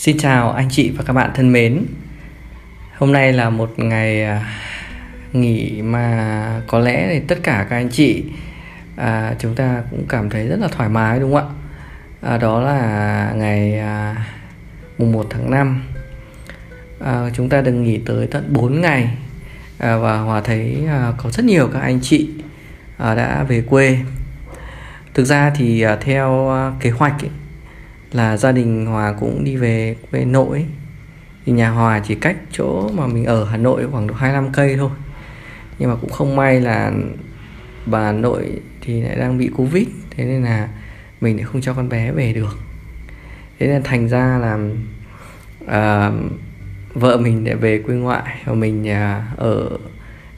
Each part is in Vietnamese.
Xin chào anh chị và các bạn thân mến. Hôm nay là một ngày à, nghỉ mà có lẽ thì tất cả các anh chị à, chúng ta cũng cảm thấy rất là thoải mái đúng không ạ? À, đó là ngày à, mùng 1 tháng 5. À, chúng ta được nghỉ tới tận 4 ngày à, và Hòa thấy à, có rất nhiều các anh chị à, đã về quê. Thực ra thì à, theo à, kế hoạch ấy, là gia đình Hòa cũng đi về quê nội. Thì nhà Hòa chỉ cách chỗ mà mình ở Hà Nội khoảng độ 25 cây thôi. Nhưng mà cũng không may là bà nội thì lại đang bị Covid thế nên là mình lại không cho con bé về được. Thế nên thành ra là uh, vợ mình lại về quê ngoại và mình uh, ở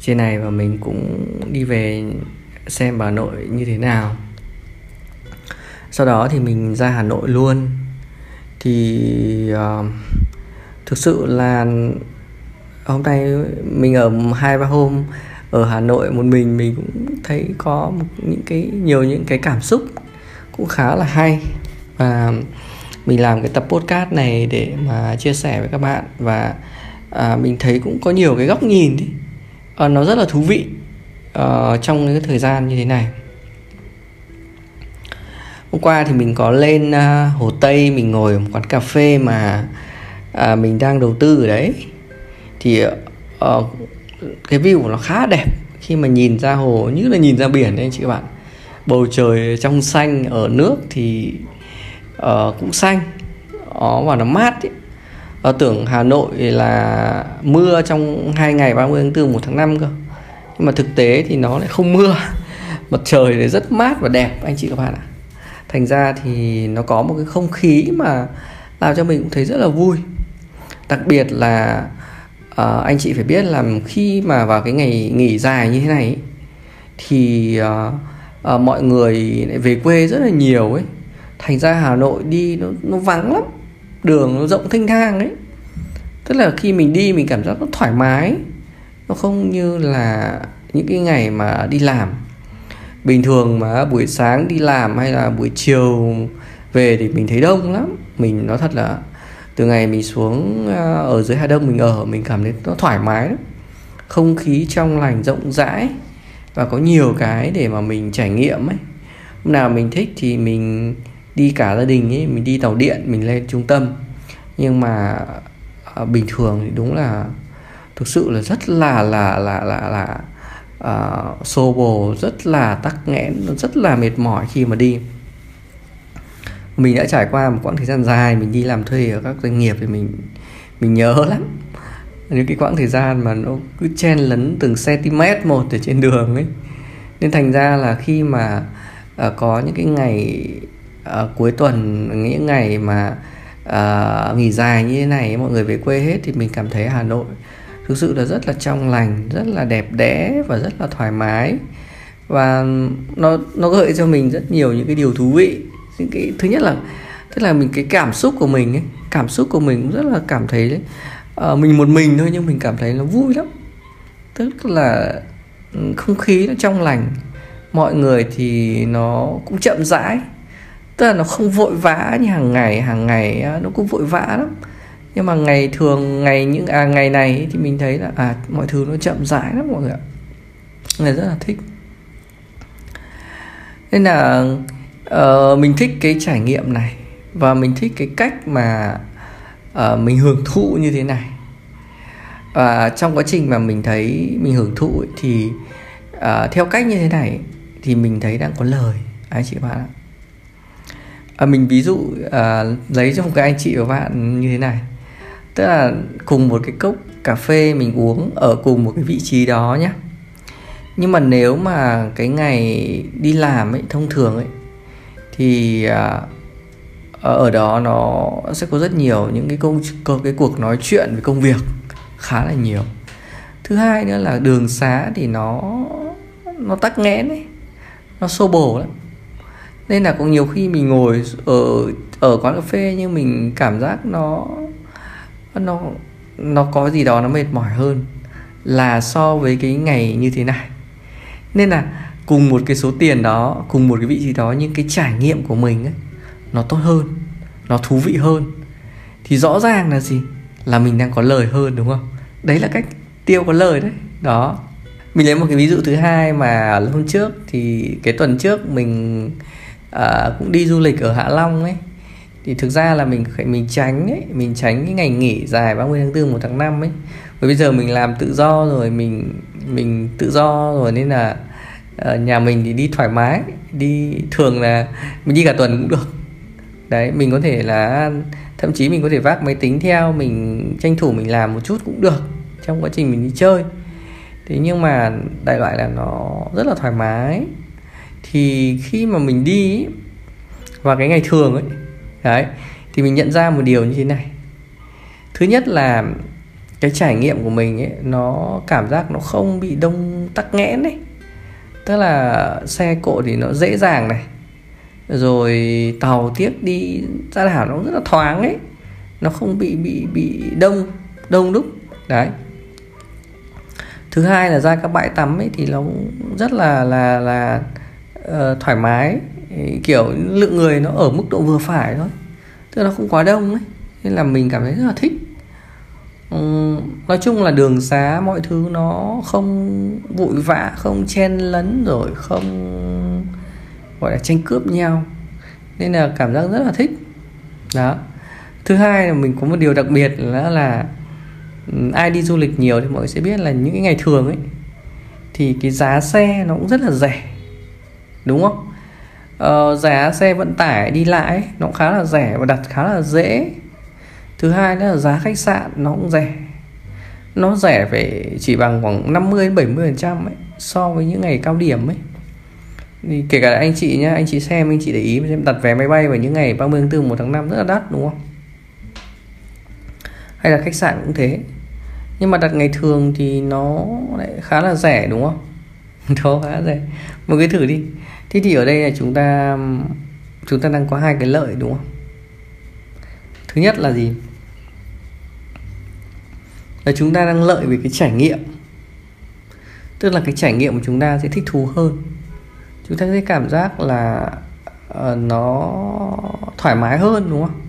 trên này và mình cũng đi về xem bà nội như thế nào sau đó thì mình ra Hà Nội luôn. Thì uh, thực sự là hôm nay mình ở hai ba hôm ở Hà Nội một mình mình cũng thấy có một, những cái nhiều những cái cảm xúc cũng khá là hay. Và mình làm cái tập podcast này để mà chia sẻ với các bạn và à, mình thấy cũng có nhiều cái góc nhìn thì à, ờ, nó rất là thú vị uh, trong cái thời gian như thế này hôm qua thì mình có lên uh, hồ tây mình ngồi ở một quán cà phê mà uh, mình đang đầu tư ở đấy. Thì uh, cái view của nó khá đẹp. Khi mà nhìn ra hồ như là nhìn ra biển đấy anh chị các bạn. Bầu trời trong xanh ở nước thì uh, cũng xanh. Đó và nó mát ấy. Và tưởng Hà Nội là mưa trong hai ngày 30 tháng 4 1 tháng 5 cơ. Nhưng mà thực tế thì nó lại không mưa. Mặt trời thì rất mát và đẹp anh chị các bạn ạ thành ra thì nó có một cái không khí mà làm cho mình cũng thấy rất là vui. Đặc biệt là uh, anh chị phải biết là khi mà vào cái ngày nghỉ dài như thế này thì uh, uh, mọi người lại về quê rất là nhiều ấy. Thành ra hà nội đi nó nó vắng lắm đường nó rộng thênh thang ấy. Tức là khi mình đi mình cảm giác nó thoải mái nó không như là những cái ngày mà đi làm bình thường mà buổi sáng đi làm hay là buổi chiều về thì mình thấy đông lắm. Mình nói thật là từ ngày mình xuống ờ, ở dưới Hà Đông mình ở mình cảm thấy nó thoải mái lắm. Không khí trong lành rộng rãi và có nhiều cái để mà mình trải nghiệm ấy. Hôm nào mình thích thì mình đi cả gia đình ấy mình đi tàu điện mình lên trung tâm. Nhưng mà à, bình thường thì đúng là thực sự là rất là là là là là uh, xô bồ rất là tắc nghẽn rất là mệt mỏi khi mà đi. Mình đã trải qua một quãng thời gian dài mình đi làm thuê ở các doanh nghiệp thì mình mình nhớ lắm. Những cái quãng thời gian mà nó cứ chen lấn từng cm một ở trên đường ấy. Nên thành ra là khi mà uh, có những cái ngày uh, cuối tuần những ngày mà uh, nghỉ dài như thế này mọi người về quê hết thì mình cảm thấy Hà Nội thực sự là rất là trong lành rất là đẹp đẽ và rất là thoải mái. Và nó nó gợi cho mình rất nhiều những cái điều thú vị. Những cái thứ nhất là tức là mình cái cảm xúc của mình ấy cảm xúc của mình cũng rất là cảm thấy uh, mình một mình thôi nhưng mình cảm thấy nó vui lắm. Tức là ừ, không khí nó trong lành. Mọi người thì nó cũng chậm rãi. Tức là nó không vội vã như hàng ngày. Hàng ngày ờ, nó cũng vội vã lắm nhưng mà ngày thường ngày những à, ngày này thì mình thấy là à mọi thứ nó chậm rãi lắm mọi người ạ. Người rất là thích. Nên là uh, mình thích cái trải nghiệm này và mình thích cái cách mà uh, mình hưởng thụ như thế này. Và trong quá trình mà mình thấy mình hưởng thụ ấy, thì uh, theo cách như thế này thì mình thấy đang có lời. Anh chị bạn ạ. À, mình ví dụ uh, lấy cho một cái anh chị và bạn như thế này tức là cùng một cái cốc cà phê mình uống ở cùng một cái vị trí đó nhé nhưng mà nếu mà cái ngày đi làm ấy, thông thường ấy, thì à, ở đó nó sẽ có rất nhiều những cái công cái cuộc nói chuyện về công việc khá là nhiều. Thứ hai nữa là đường xá thì nó nó tắc nghẽn ấy, nó xô bồ lắm. Nên là có nhiều khi mình ngồi ở ở quán cà phê nhưng mình cảm giác nó nó nó có gì đó nó mệt mỏi hơn là so với cái ngày như thế này. Nên là cùng một cái số tiền đó cùng một cái vị trí đó nhưng cái trải nghiệm của mình ấy nó tốt hơn nó thú vị hơn. Thì rõ ràng là gì? Là mình đang có lời hơn đúng không? Đấy là cách tiêu có lời đấy. Đó. Mình lấy một cái ví dụ thứ hai mà hôm trước thì cái tuần trước mình à, cũng đi du lịch ở Hạ Long ấy thì thực ra là mình mình tránh ấy, mình tránh cái ngày nghỉ dài 30 tháng 4 một tháng 5 ấy. Bởi bây giờ mình làm tự do rồi, mình mình tự do rồi nên là ở nhà mình thì đi thoải mái. Đi, thường là mình đi cả tuần cũng được. Đấy, mình có thể là, thậm chí mình có thể vác máy tính theo, mình tranh thủ mình làm một chút cũng được trong quá trình mình đi chơi. Thế nhưng mà đại loại là nó rất là thoải mái. Thì khi mà mình đi và cái ngày thường ấy đấy thì mình nhận ra một điều như thế này. Thứ nhất là cái trải nghiệm của mình ấy nó cảm giác nó không bị đông tắc nghẽn ấy. Tức là xe cộ thì nó dễ dàng này rồi tàu tiếc đi ra đảo nó rất là thoáng ấy. Nó không bị bị bị đông đông đúc. Đấy. Thứ hai là ra các bãi tắm ấy thì nó rất là là là uh, thoải mái kiểu lượng người nó ở mức độ vừa phải thôi. Tức là nó không quá đông ấy. Nên là mình cảm thấy rất là thích. Ừ, nói chung là đường xá mọi thứ nó không vội vã, không chen lấn rồi không, gọi là tranh cướp nhau. Nên là cảm giác rất là thích. Đó. Thứ hai là mình có một điều đặc biệt là là ai đi du lịch nhiều thì mọi người sẽ biết là những cái ngày thường ấy, thì cái giá xe nó cũng rất là rẻ. Đúng không? Uh, giá xe vận tải đi lại nó cũng khá là rẻ và đặt khá là dễ. Thứ hai nữa là giá khách sạn nó cũng rẻ. Nó rẻ về chỉ bằng khoảng 50 đến 70 phần trăm ấy so với những ngày cao điểm ấy. Thì kể cả anh chị nhá anh chị xem anh chị để ý xem đặt vé máy bay vào những ngày 30 tháng 4 1 tháng 5 rất là đắt đúng không? Hay là khách sạn cũng thế. Nhưng mà đặt ngày thường thì nó lại khá là rẻ đúng không? Đó khá là rẻ. Một cái thử đi thế thì ở đây là chúng ta chúng ta đang có hai cái lợi đúng không? Thứ nhất là gì? Là chúng ta đang lợi về cái trải nghiệm. Tức là cái trải nghiệm của chúng ta sẽ thích thú hơn. Chúng ta sẽ cảm giác là uh, nó thoải mái hơn đúng không?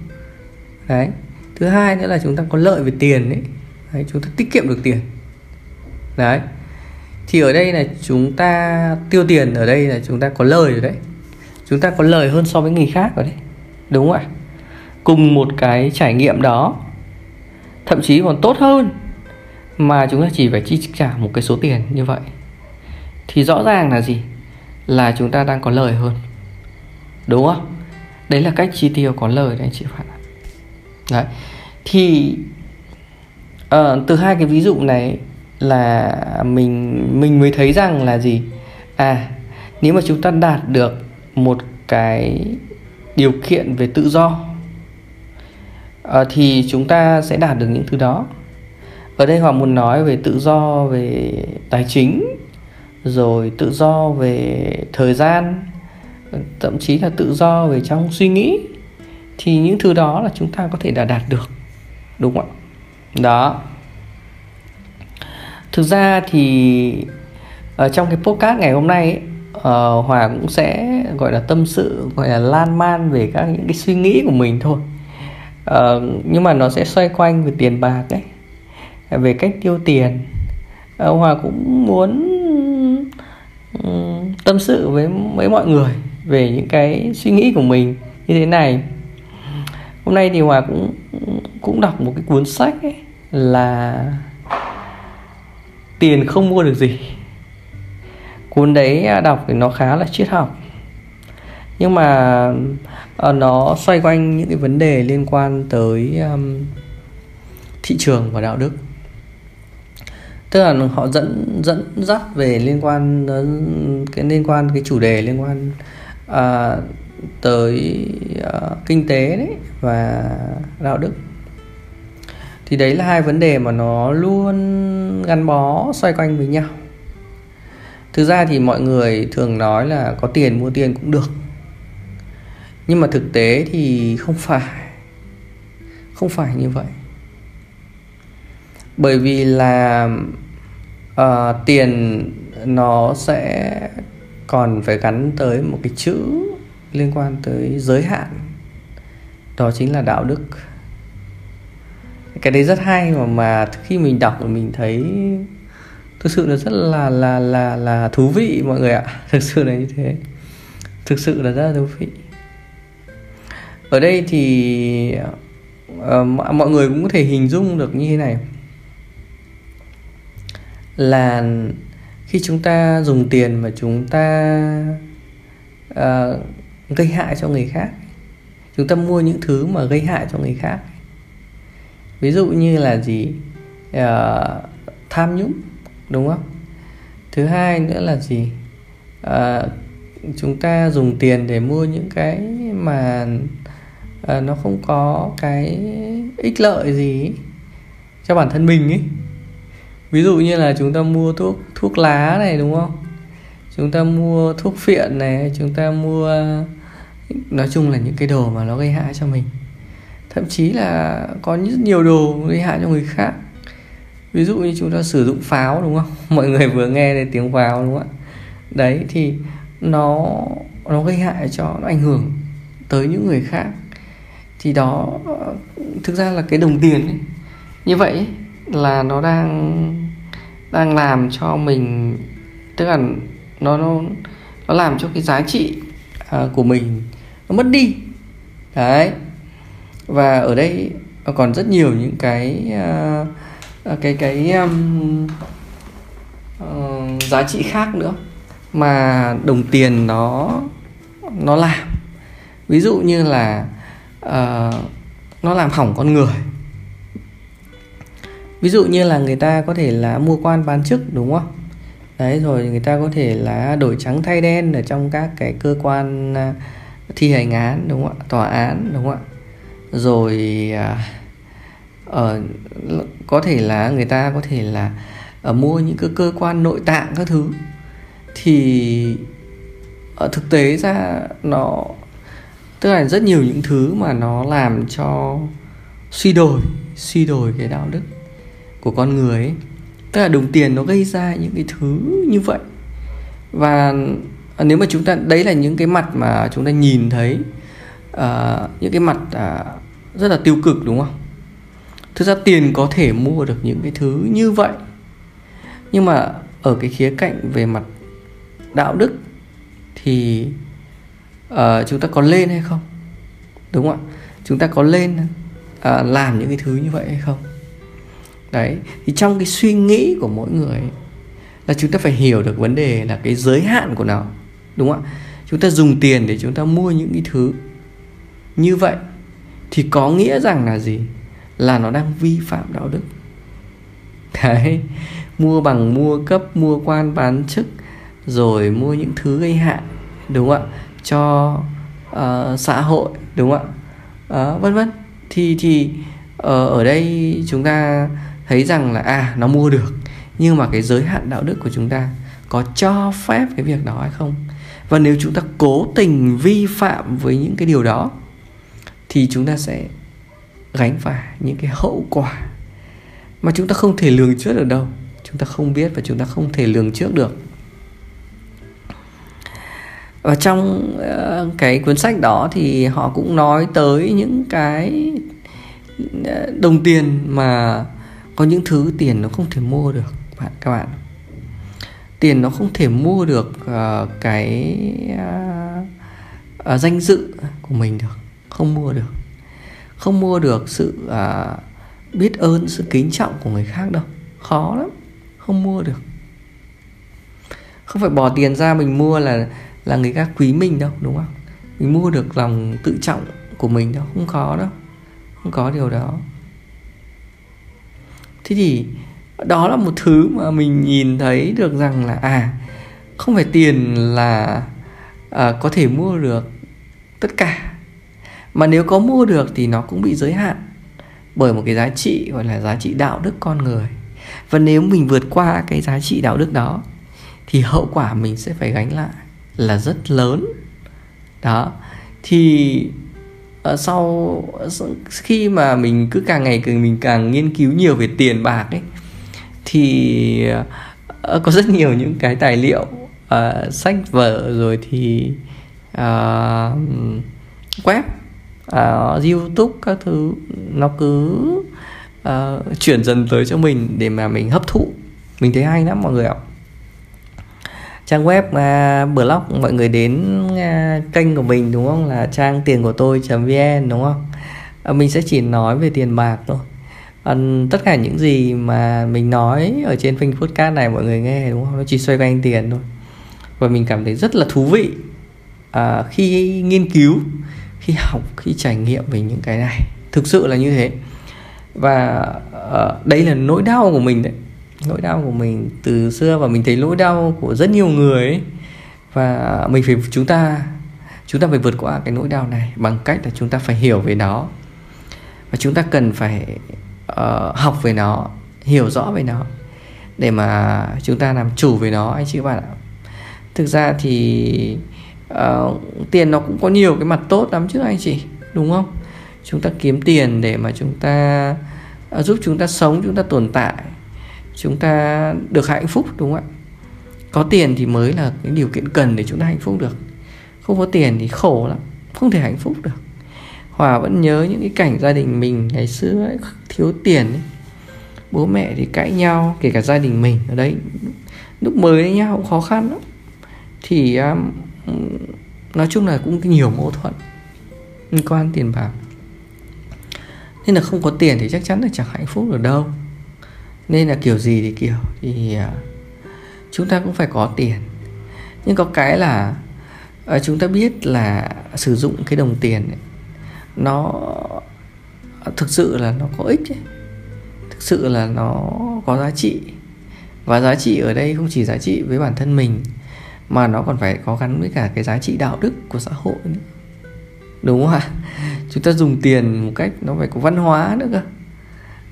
Đấy. Thứ hai nữa là chúng ta có lợi về tiền ấy. Đấy chúng ta tiết kiệm được tiền. Đấy thì ở đây là chúng ta tiêu tiền ở đây là chúng ta có lời rồi đấy. Chúng ta có lời hơn so với người khác rồi đấy. Đúng không ạ? Cùng một cái trải nghiệm đó thậm chí còn tốt hơn mà chúng ta chỉ phải chi trả một cái số tiền như vậy. Thì rõ ràng là gì? Là chúng ta đang có lời hơn. Đúng không? Đấy là cách chi tiêu có lời đấy anh chị phải đấy. Thì uh, từ hai cái ví dụ này là mình mình mới thấy rằng là gì? À nếu mà chúng ta đạt được một cái điều kiện về tự do à, thì chúng ta sẽ đạt được những thứ đó. Ở đây họ muốn nói về tự do về tài chính rồi tự do về thời gian thậm chí là tự do về trong suy nghĩ thì những thứ đó là chúng ta có thể đã đạt được đúng không ạ? Đó thực ra thì ở trong cái podcast ngày hôm nay ấy, uh, hòa cũng sẽ gọi là tâm sự gọi là lan man về các những cái suy nghĩ của mình thôi. Uh, nhưng mà nó sẽ xoay quanh về tiền bạc ấy về cách tiêu tiền. Uh, hòa cũng muốn um, tâm sự với với mọi người về những cái suy nghĩ của mình như thế này. Hôm nay thì hòa cũng cũng đọc một cái cuốn sách ấy là tiền không mua được gì. Cuốn đấy à, đọc thì nó khá là triết học. Nhưng mà uh, nó xoay quanh những cái vấn đề liên quan tới um, thị trường và đạo đức. Tức là họ dẫn dẫn dắt về liên quan đến cái liên quan cái chủ đề liên quan uh, tới uh, kinh tế đấy và đạo đức thì đấy là hai vấn đề mà nó luôn gắn bó xoay quanh với nhau. Thực ra thì mọi người thường nói là có tiền mua tiền cũng được. Nhưng mà thực tế thì không phải. Không phải như vậy. Bởi vì là uh, tiền nó sẽ còn phải gắn tới một cái chữ liên quan tới giới hạn. Đó chính là đạo đức cái đấy rất hay mà mà khi mình đọc thì mình thấy thực sự là rất là là là là thú vị mọi người ạ. Thực sự là như thế. Thực sự là rất là thú vị. Ở đây thì uh, mọi người cũng có thể hình dung được như thế này. Là khi chúng ta dùng tiền mà chúng ta uh, gây hại cho người khác chúng ta mua những thứ mà gây hại cho người khác ví dụ như là gì? Uh, tham nhũng đúng không? Thứ hai nữa là gì? Uh, chúng ta dùng tiền để mua những cái mà uh, nó không có cái ích lợi gì cho bản thân mình ấy ví dụ như là chúng ta mua thuốc thuốc lá này đúng không? Chúng ta mua thuốc phiện này chúng ta mua nói chung là những cái đồ mà nó gây hại cho mình thậm chí là có rất nhiều đồ gây hại cho người khác. Ví dụ như chúng ta sử dụng pháo đúng không? Mọi người vừa nghe thấy tiếng pháo đúng không ạ? Đấy thì nó nó gây hại cho nó ảnh hưởng tới những người khác. Thì đó thực ra là cái đồng tiền ấy, như vậy là nó đang đang làm cho mình tức là nó nó nó làm cho cái giá trị uh, của mình nó mất đi. Đấy và ở đây còn rất nhiều những cái uh, cái cái um, uh, giá trị khác nữa mà đồng tiền nó nó làm. Ví dụ như là uh, nó làm hỏng con người. Ví dụ như là người ta có thể là mua quan bán chức đúng không? Đấy rồi người ta có thể là đổi trắng thay đen ở trong các cái cơ quan thi hành án đúng không ạ? Tòa án đúng không ạ? Rồi à, ở uh, có thể là người ta có thể là uh, mua những cái cơ quan nội tạng các thứ thì ở thực tế ra nó tức là rất nhiều những thứ mà nó làm cho suy đổi suy đổi cái đạo đức của con người ấy. tức là đồng tiền nó gây ra những cái thứ như vậy và à, nếu mà chúng ta đấy là những cái mặt mà chúng ta nhìn thấy uh, những cái mặt uh, rất là tiêu cực đúng không? Thực ra tiền có thể mua được những cái thứ như vậy. Nhưng mà ở cái khía cạnh về mặt đạo đức thì uh, chúng ta có lên hay không? Đúng không ạ? Chúng ta có lên uh, làm những cái thứ như vậy hay không? Đấy thì trong cái suy nghĩ của mỗi người là chúng ta phải hiểu được vấn đề là cái giới hạn của nó đúng không ạ? Chúng ta dùng tiền để chúng ta mua những cái thứ như vậy thì có nghĩa rằng là gì? Là nó đang vi phạm đạo đức. Đấy mua bằng mua cấp mua quan bán chức rồi mua những thứ gây hại đúng không ạ? Cho uh, xã hội đúng không ạ? Uh, vân vân. Thì thì uh, ở đây chúng ta thấy rằng là à nó mua được nhưng mà cái giới hạn đạo đức của chúng ta có cho phép cái việc đó hay không? Và nếu chúng ta cố tình vi phạm với những cái điều đó thì chúng ta sẽ gánh phải những cái hậu quả mà chúng ta không thể lường trước được đâu. Chúng ta không biết và chúng ta không thể lường trước được. Và trong ờ, cái cuốn sách đó thì họ cũng nói tới những cái ờ, đồng tiền mà có những thứ tiền nó không thể mua được bạn các bạn. Tiền nó không thể mua được uh, cái uh, uh, danh dự của mình được không mua được. Không mua được sự à, biết ơn sự kính trọng của người khác đâu. Khó lắm. Không mua được. Không phải bỏ tiền ra mình mua là là người khác quý mình đâu đúng không? Mình mua được lòng tự trọng của mình đâu. Không có đâu. Không có điều đó. Thế thì đó là một thứ mà mình nhìn thấy được rằng là à không phải tiền là à, có thể mua được tất cả mà nếu có mua được thì nó cũng bị giới hạn bởi một cái giá trị gọi là giá trị đạo đức con người. Và nếu mình vượt qua cái giá trị đạo đức đó thì hậu quả mình sẽ phải gánh lại là rất lớn. Đó. Thì ờ, sau khi mà mình cứ càng ngày càng mình càng nghiên cứu nhiều về tiền bạc ấy thì ờ, có rất nhiều những cái tài liệu uh, sách vở rồi thì uh, web uh, youtube các thứ nó cứ uh, chuyển dần tới cho mình để mà mình hấp thụ. Mình thấy hay lắm mọi người ạ. Trang web uh, blog mọi người đến uh, kênh của mình đúng không? Là trang tiền của tôi vn đúng không? Uh, mình sẽ chỉ nói về tiền bạc thôi. Uh, tất cả những gì mà mình nói ở trên kênh podcast này mọi người nghe đúng không? Nó chỉ xoay quanh tiền thôi. Và mình cảm thấy rất là thú vị uh, khi nghiên cứu khi học khi trải nghiệm về những cái này. Thực sự là như thế. Và ờ, uh, đây là nỗi đau của mình đấy. Nỗi đau của mình từ xưa và mình thấy nỗi đau của rất nhiều người ấy. và mình phải chúng ta chúng ta phải vượt qua cái nỗi đau này bằng cách là chúng ta phải hiểu về nó. Và chúng ta cần phải uh, học về nó hiểu rõ về nó để mà chúng ta làm chủ về nó anh chị các bạn ạ. Thực ra thì uh, tiền nó cũng có nhiều cái mặt tốt lắm chứ anh chị đúng không? Chúng ta kiếm tiền để mà chúng ta uh, giúp chúng ta sống chúng ta tồn tại chúng ta được hạnh phúc đúng không ạ? Có tiền thì mới là cái điều kiện cần để chúng ta hạnh phúc được. Không có tiền thì khổ lắm không thể hạnh phúc được. Hòa vẫn nhớ những cái cảnh gia đình mình ngày xưa ấy, thiếu tiền ấy. bố mẹ thì cãi nhau kể cả gia đình mình ở đấy lúc mới với nhau cũng khó khăn lắm. Thì um, nói chung là cũng nhiều mâu thuẫn liên quan tiền bạc. Nên là không có tiền thì chắc chắn là chẳng hạnh phúc được đâu. Nên là kiểu gì thì kiểu thì à, chúng ta cũng phải có tiền. Nhưng có cái là à, chúng ta biết là sử dụng cái đồng tiền ấy, nó thực sự là nó có ích ấy. thực sự là nó có giá trị. Và giá trị ở đây không chỉ giá trị với bản thân mình mà nó còn phải có gắn với cả cái giá trị đạo đức của xã hội nữa. Đúng không ạ? Chúng ta dùng tiền một cách nó phải có văn hóa nữa cơ.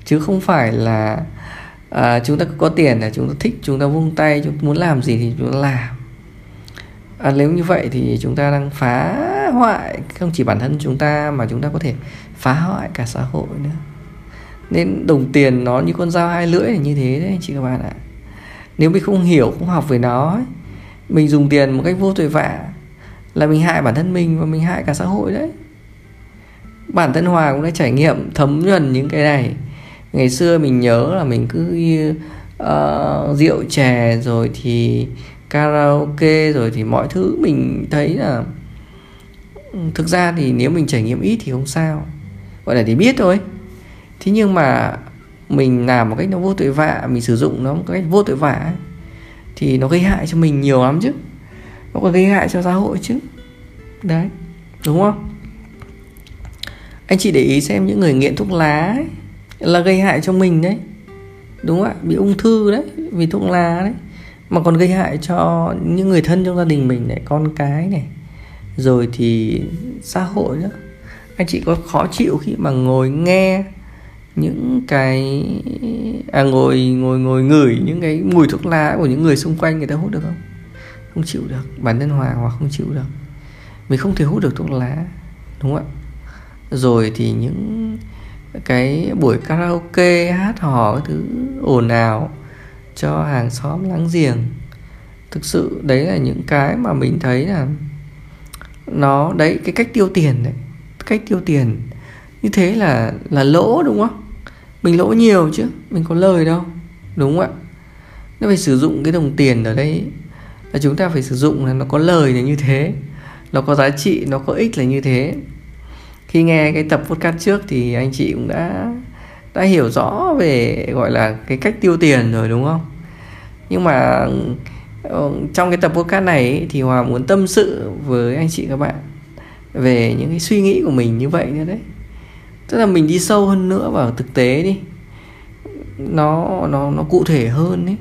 Chứ không phải là à, chúng ta có tiền là chúng ta thích chúng ta vung tay chúng ta muốn làm gì thì chúng ta làm. À, nếu như vậy thì chúng ta đang phá hoại không chỉ bản thân chúng ta mà chúng ta có thể phá hoại cả xã hội nữa. Nên đồng tiền nó như con dao hai lưỡi là như thế đấy anh chị các bạn ạ. Nếu mình không hiểu không học về nó ấy, mình dùng tiền một cách vô tội vạ là mình hại bản thân mình và mình hại cả xã hội đấy. Bản thân hòa cũng đã trải nghiệm thấm nhuần những cái này. Ngày xưa mình nhớ là mình cứ uh, rượu chè rồi thì karaoke rồi thì mọi thứ mình thấy là ừ, thực ra thì nếu mình trải nghiệm ít thì không sao gọi là để biết thôi. Thế nhưng mà mình làm một cách nó vô tội vạ mình sử dụng nó một cách vô tội vạ thì nó gây hại cho mình nhiều lắm chứ. Nó còn gây hại cho xã hội chứ. Đấy đúng không? Anh chị để ý xem những người nghiện thuốc lá ấy, là gây hại cho mình đấy. Đúng không ạ? Bị ung thư đấy vì thuốc lá đấy. Mà còn gây hại cho những người thân trong gia đình mình này con cái này. Rồi thì xã hội nữa. Anh chị có khó chịu khi mà ngồi nghe những cái à ngồi ngồi ngồi ngửi những cái mùi thuốc lá của những người xung quanh người ta hút được không? Không chịu được, bản thân hòa hoặc không chịu được. Mình không thể hút được thuốc lá, đúng không ạ? Rồi thì những cái buổi karaoke, hát hò cái thứ ồn ào cho hàng xóm láng giềng. Thực sự đấy là những cái mà mình thấy là nó, đấy, cái cách tiêu tiền đấy, cách tiêu tiền như thế là là lỗ, đúng không? Mình lỗ nhiều chứ, mình có lời đâu. Đúng không ạ? Nó phải sử dụng cái đồng tiền ở đây là chúng ta phải sử dụng là nó có lời là như thế. Nó có giá trị, nó có ích là như thế. Khi nghe cái tập podcast trước thì anh chị cũng đã đã hiểu rõ về gọi là cái cách tiêu tiền rồi, đúng không? Nhưng mà ờ, trong cái tập podcast này thì hòa muốn tâm sự với anh chị các bạn về những cái suy nghĩ của mình như vậy nữa đấy tức là mình đi sâu hơn nữa vào thực tế đi. Nó nó nó cụ thể hơn đấy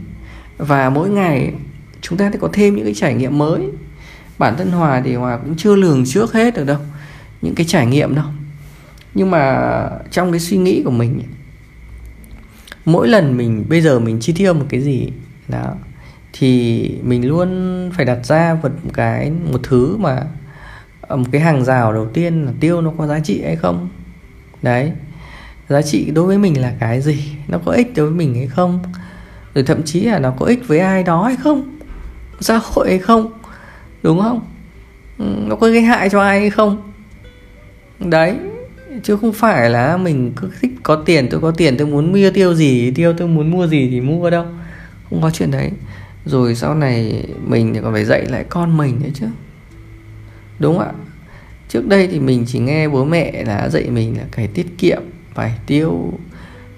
và mỗi ngày chúng ta sẽ có thêm những cái trải nghiệm mới. Bản thân hòa thì hòa cũng chưa lường trước hết được đâu, những cái trải nghiệm đâu. Nhưng mà trong cái suy nghĩ của mình, mỗi lần mình, bây giờ mình chi tiêu một cái gì, đó, thì mình luôn phải đặt ra một cái, một thứ mà ờ, một cái hàng rào đầu tiên là tiêu nó có giá trị hay không đấy. Giá trị đối với mình là cái gì? Nó có ích đối với mình hay không? Rồi thậm chí là nó có ích với ai đó hay không? Xã hội hay không? Đúng không? Ừ, nó có gây hại cho ai hay không? Đấy. Chứ không phải là mình cứ thích có tiền, tôi có tiền, tôi muốn mua tiêu gì tiêu, tôi muốn mua gì thì mua đâu. Không có chuyện đấy. Rồi sau này mình còn phải dạy lại con mình nữa chứ. Đúng không ạ? Trước đây thì mình chỉ nghe bố mẹ là dạy mình là phải tiết kiệm phải tiêu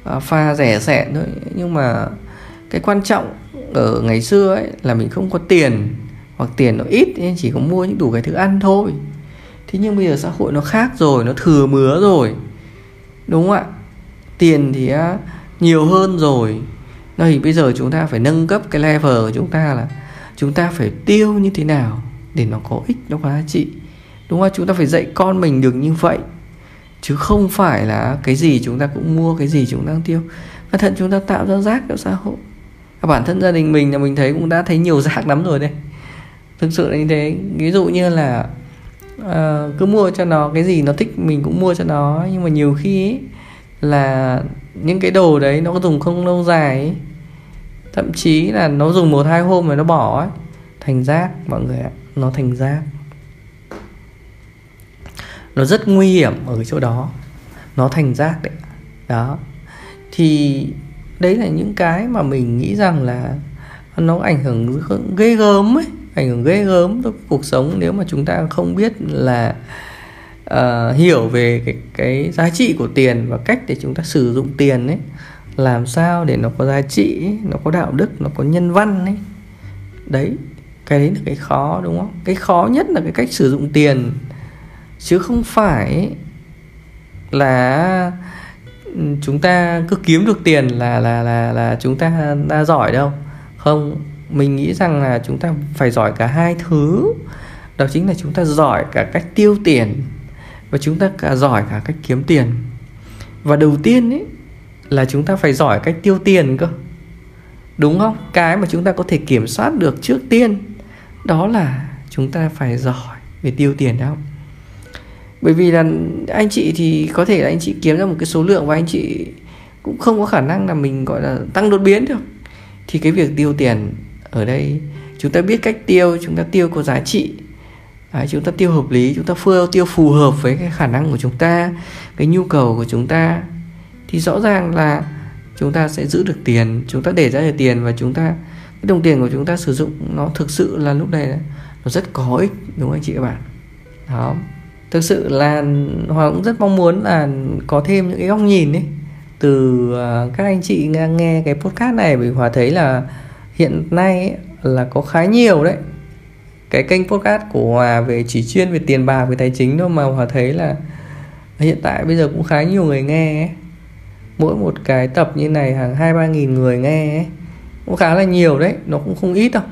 à, pha rẻ rẻ thôi. Nhưng mà cái quan trọng ở ngày xưa ấy là mình không có tiền, hoặc tiền nó ít nên chỉ có mua những đủ cái thứ ăn thôi. Thế nhưng bây giờ xã hội nó khác rồi, nó thừa mứa rồi. Đúng không ạ? Tiền thì nhiều hơn rồi. Thì bây giờ chúng ta phải nâng cấp cái level của chúng ta là chúng ta phải tiêu như thế nào để nó có ích, nó có giá trị đúng không? Chúng ta phải dạy con mình được như vậy. Chứ không phải là cái gì chúng ta cũng mua cái gì chúng ta tiêu. Và thận chúng ta tạo ra rác cho xã hội. Và bản thân gia đình mình là mình thấy cũng đã thấy nhiều rác lắm rồi đây thực sự là như thế. Ví dụ như là uh, cứ mua cho nó cái gì nó thích mình cũng mua cho nó. Nhưng mà nhiều khi ấy, là những cái đồ đấy nó có dùng không lâu dài ấy. thậm chí là nó dùng một hai hôm rồi nó bỏ ấy thành rác mọi người ạ. Nó thành rác nó rất nguy hiểm ở cái chỗ đó. Nó thành rác đấy. Đó. Thì đấy là những cái mà mình nghĩ rằng là nó ảnh hưởng ghê gớm ấy. Ảnh hưởng ghê gớm tới cuộc sống nếu mà chúng ta không biết là uh, hiểu về cái cái giá trị của tiền và cách để chúng ta sử dụng tiền ấy. Làm sao để nó có giá trị nó có đạo đức nó có nhân văn ấy. Đấy cái đấy là cái khó đúng không? Cái khó nhất là cái cách sử dụng tiền chứ không phải là chúng ta cứ kiếm được tiền là là là là chúng ta đã giỏi đâu. Không, mình nghĩ rằng là chúng ta phải giỏi cả hai thứ. Đó chính là chúng ta giỏi cả cách tiêu tiền và chúng ta cả giỏi cả cách kiếm tiền. Và đầu tiên ấy là chúng ta phải giỏi cách tiêu tiền cơ. Đúng không? Cái mà chúng ta có thể kiểm soát được trước tiên, đó là chúng ta phải giỏi về tiêu tiền đó bởi vì là anh chị thì có thể là anh chị kiếm ra một cái số lượng và anh chị cũng không có khả năng là mình gọi là tăng đột biến được. Thì cái việc tiêu tiền ở đây chúng ta biết cách tiêu chúng ta tiêu có giá trị. Đấy, chúng ta tiêu hợp lý chúng ta phương tiêu phù hợp với cái khả năng của chúng ta cái nhu cầu của chúng ta. Thì rõ ràng là chúng ta sẽ giữ được tiền chúng ta để ra được tiền và chúng ta cái đồng tiền của chúng ta sử dụng nó thực sự là lúc này nó rất có ích đúng không anh chị các bạn? Đó thực sự là hòa cũng rất mong muốn là có thêm những cái góc nhìn ấy từ à, các anh chị nghe, nghe cái podcast này vì hòa thấy là hiện nay ấy, là có khá nhiều đấy cái kênh podcast của hòa về chỉ chuyên về tiền bạc về tài chính thôi mà hòa thấy là hiện tại bây giờ cũng khá nhiều người nghe ấy. mỗi một cái tập như này hàng hai ba nghìn người nghe ấy. cũng khá là nhiều đấy nó cũng không ít đâu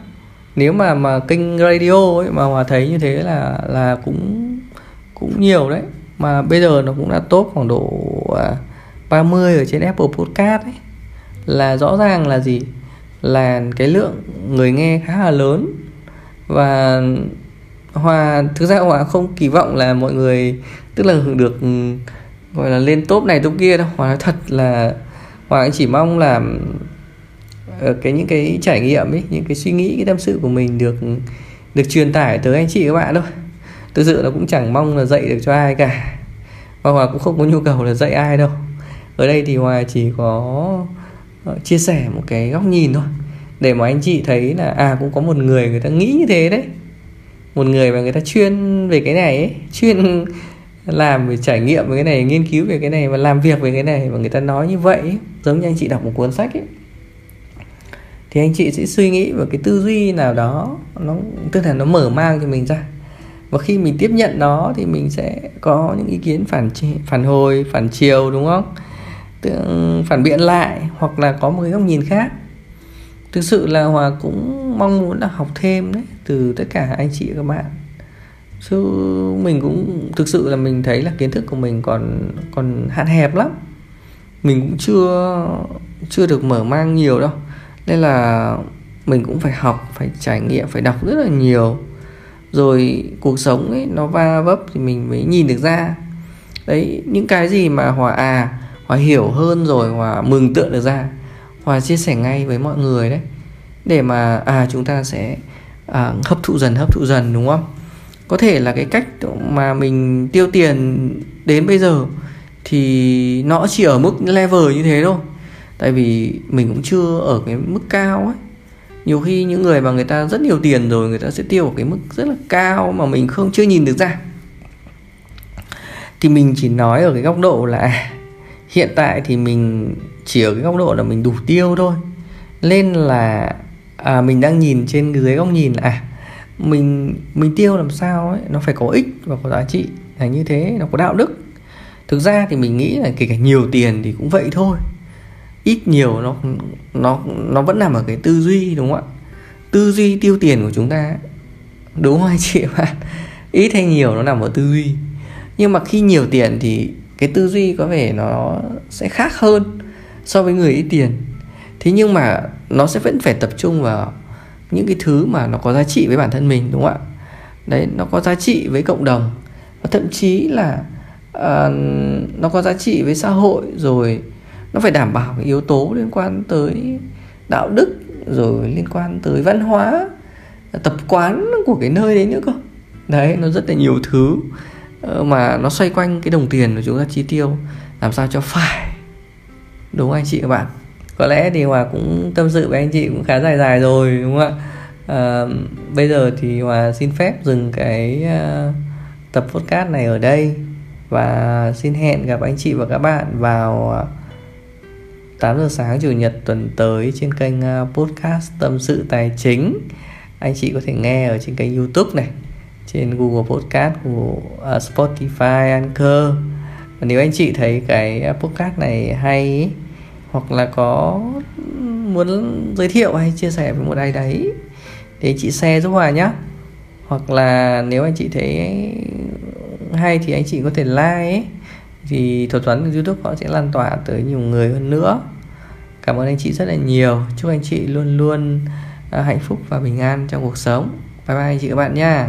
nếu mà mà kênh radio ấy mà hòa thấy như thế là là cũng cũng nhiều đấy. Mà bây giờ nó cũng đã tốt khoảng độ à, 30 ở trên Apple Podcast ấy. Là rõ ràng là gì? Là cái lượng người nghe khá là lớn. Và hòa, thực ra hòa không kỳ vọng là mọi người, tức là được ừ, gọi là lên top này top kia đâu. Hòa nói thật là hòa chỉ mong là ờ, cái những cái trải nghiệm ấy, những cái suy nghĩ, cái tâm sự của mình được được truyền tải tới anh chị các bạn thôi thực sự là cũng chẳng mong là dạy được cho ai cả. Và hòa cũng không có nhu cầu là dạy ai đâu. Ở đây thì hòa chỉ có ờ, chia sẻ một cái góc nhìn thôi. Để mà anh chị thấy là à cũng có một người người ta nghĩ như thế đấy. Một người mà người ta chuyên về cái này ấy chuyên làm về trải nghiệm về cái này nghiên cứu về cái này và làm việc về cái này và người ta nói như vậy ấy, giống như anh chị đọc một cuốn sách ấy thì anh chị sẽ suy nghĩ về cái tư duy nào đó nó tức là nó mở mang cho mình ra và khi mình tiếp nhận nó thì mình sẽ có những ý kiến phản phản hồi, phản chiều, đúng không? Phản biện lại hoặc là có một cái góc nhìn khác. Thực sự là hòa cũng mong muốn là học thêm đấy, từ tất cả anh chị các bạn. Chứ mình cũng, thực sự là mình thấy là kiến thức của mình còn còn hạn hẹp lắm. Mình cũng chưa chưa được mở mang nhiều đâu. Nên là mình cũng phải học, phải trải nghiệm, phải đọc rất là nhiều rồi cuộc sống ấy nó va vấp thì mình mới nhìn được ra. Đấy những cái gì mà hòa à hòa hiểu hơn rồi hòa mừng tượng được ra hòa chia sẻ ngay với mọi người đấy. Để mà à chúng ta sẽ à, hấp thụ dần hấp thụ dần đúng không? Có thể là cái cách mà mình tiêu tiền đến bây giờ thì nó chỉ ở mức level như thế thôi. Tại vì mình cũng chưa ở cái mức cao ấy nhiều khi những người mà người ta rất nhiều tiền rồi người ta sẽ tiêu ở cái mức rất là cao mà mình không chưa nhìn được ra. Thì mình chỉ nói ở cái góc độ là à, hiện tại thì mình chỉ ở cái góc độ là mình đủ tiêu thôi. Nên là à, mình đang nhìn trên dưới góc nhìn là à, mình mình tiêu làm sao ấy nó phải có ích và có giá trị là như thế nó có đạo đức. Thực ra thì mình nghĩ là kể cả nhiều tiền thì cũng vậy thôi ít nhiều nó nó nó vẫn nằm ở cái tư duy đúng không ạ? Tư duy tiêu tiền của chúng ta đúng không anh chị bạn ít hay nhiều nó nằm ở tư duy. Nhưng mà khi nhiều tiền thì cái tư duy có vẻ nó sẽ khác hơn so với người ít tiền. Thế nhưng mà nó sẽ vẫn phải tập trung vào những cái thứ mà nó có giá trị với bản thân mình đúng không ạ? Đấy nó có giá trị với cộng đồng. Và thậm chí là uh, nó có giá trị với xã hội rồi nó phải đảm bảo cái yếu tố liên quan tới đạo đức rồi liên quan tới văn hóa tập quán của cái nơi đấy nữa cơ. Đấy nó rất là nhiều thứ ờ, mà nó xoay quanh cái đồng tiền của chúng ta chi tiêu làm sao cho phải. Đúng không anh chị các bạn? Có lẽ thì hòa cũng tâm sự với anh chị cũng khá dài dài rồi đúng không ạ? À, bây giờ thì hòa xin phép dừng cái uh, tập podcast này ở đây. Và xin hẹn gặp anh chị và các bạn vào 8 giờ sáng chủ nhật tuần tới trên kênh à, podcast tâm sự tài chính. Anh chị có thể nghe ở trên kênh youtube này, trên google podcast của à, spotify, anchor. Và nếu anh chị thấy cái à, podcast này hay hoặc là có muốn giới thiệu hay chia sẻ với một ai đấy, thì anh chị share giúp hòa nhé hoặc là nếu anh chị thấy hay thì anh chị có thể like ấy thì thuật toán youtube họ sẽ lan tỏa tới nhiều người hơn nữa. Cảm ơn anh chị rất là nhiều. Chúc anh chị luôn luôn à, hạnh phúc và bình an trong cuộc sống. Bye bye anh chị các bạn nha.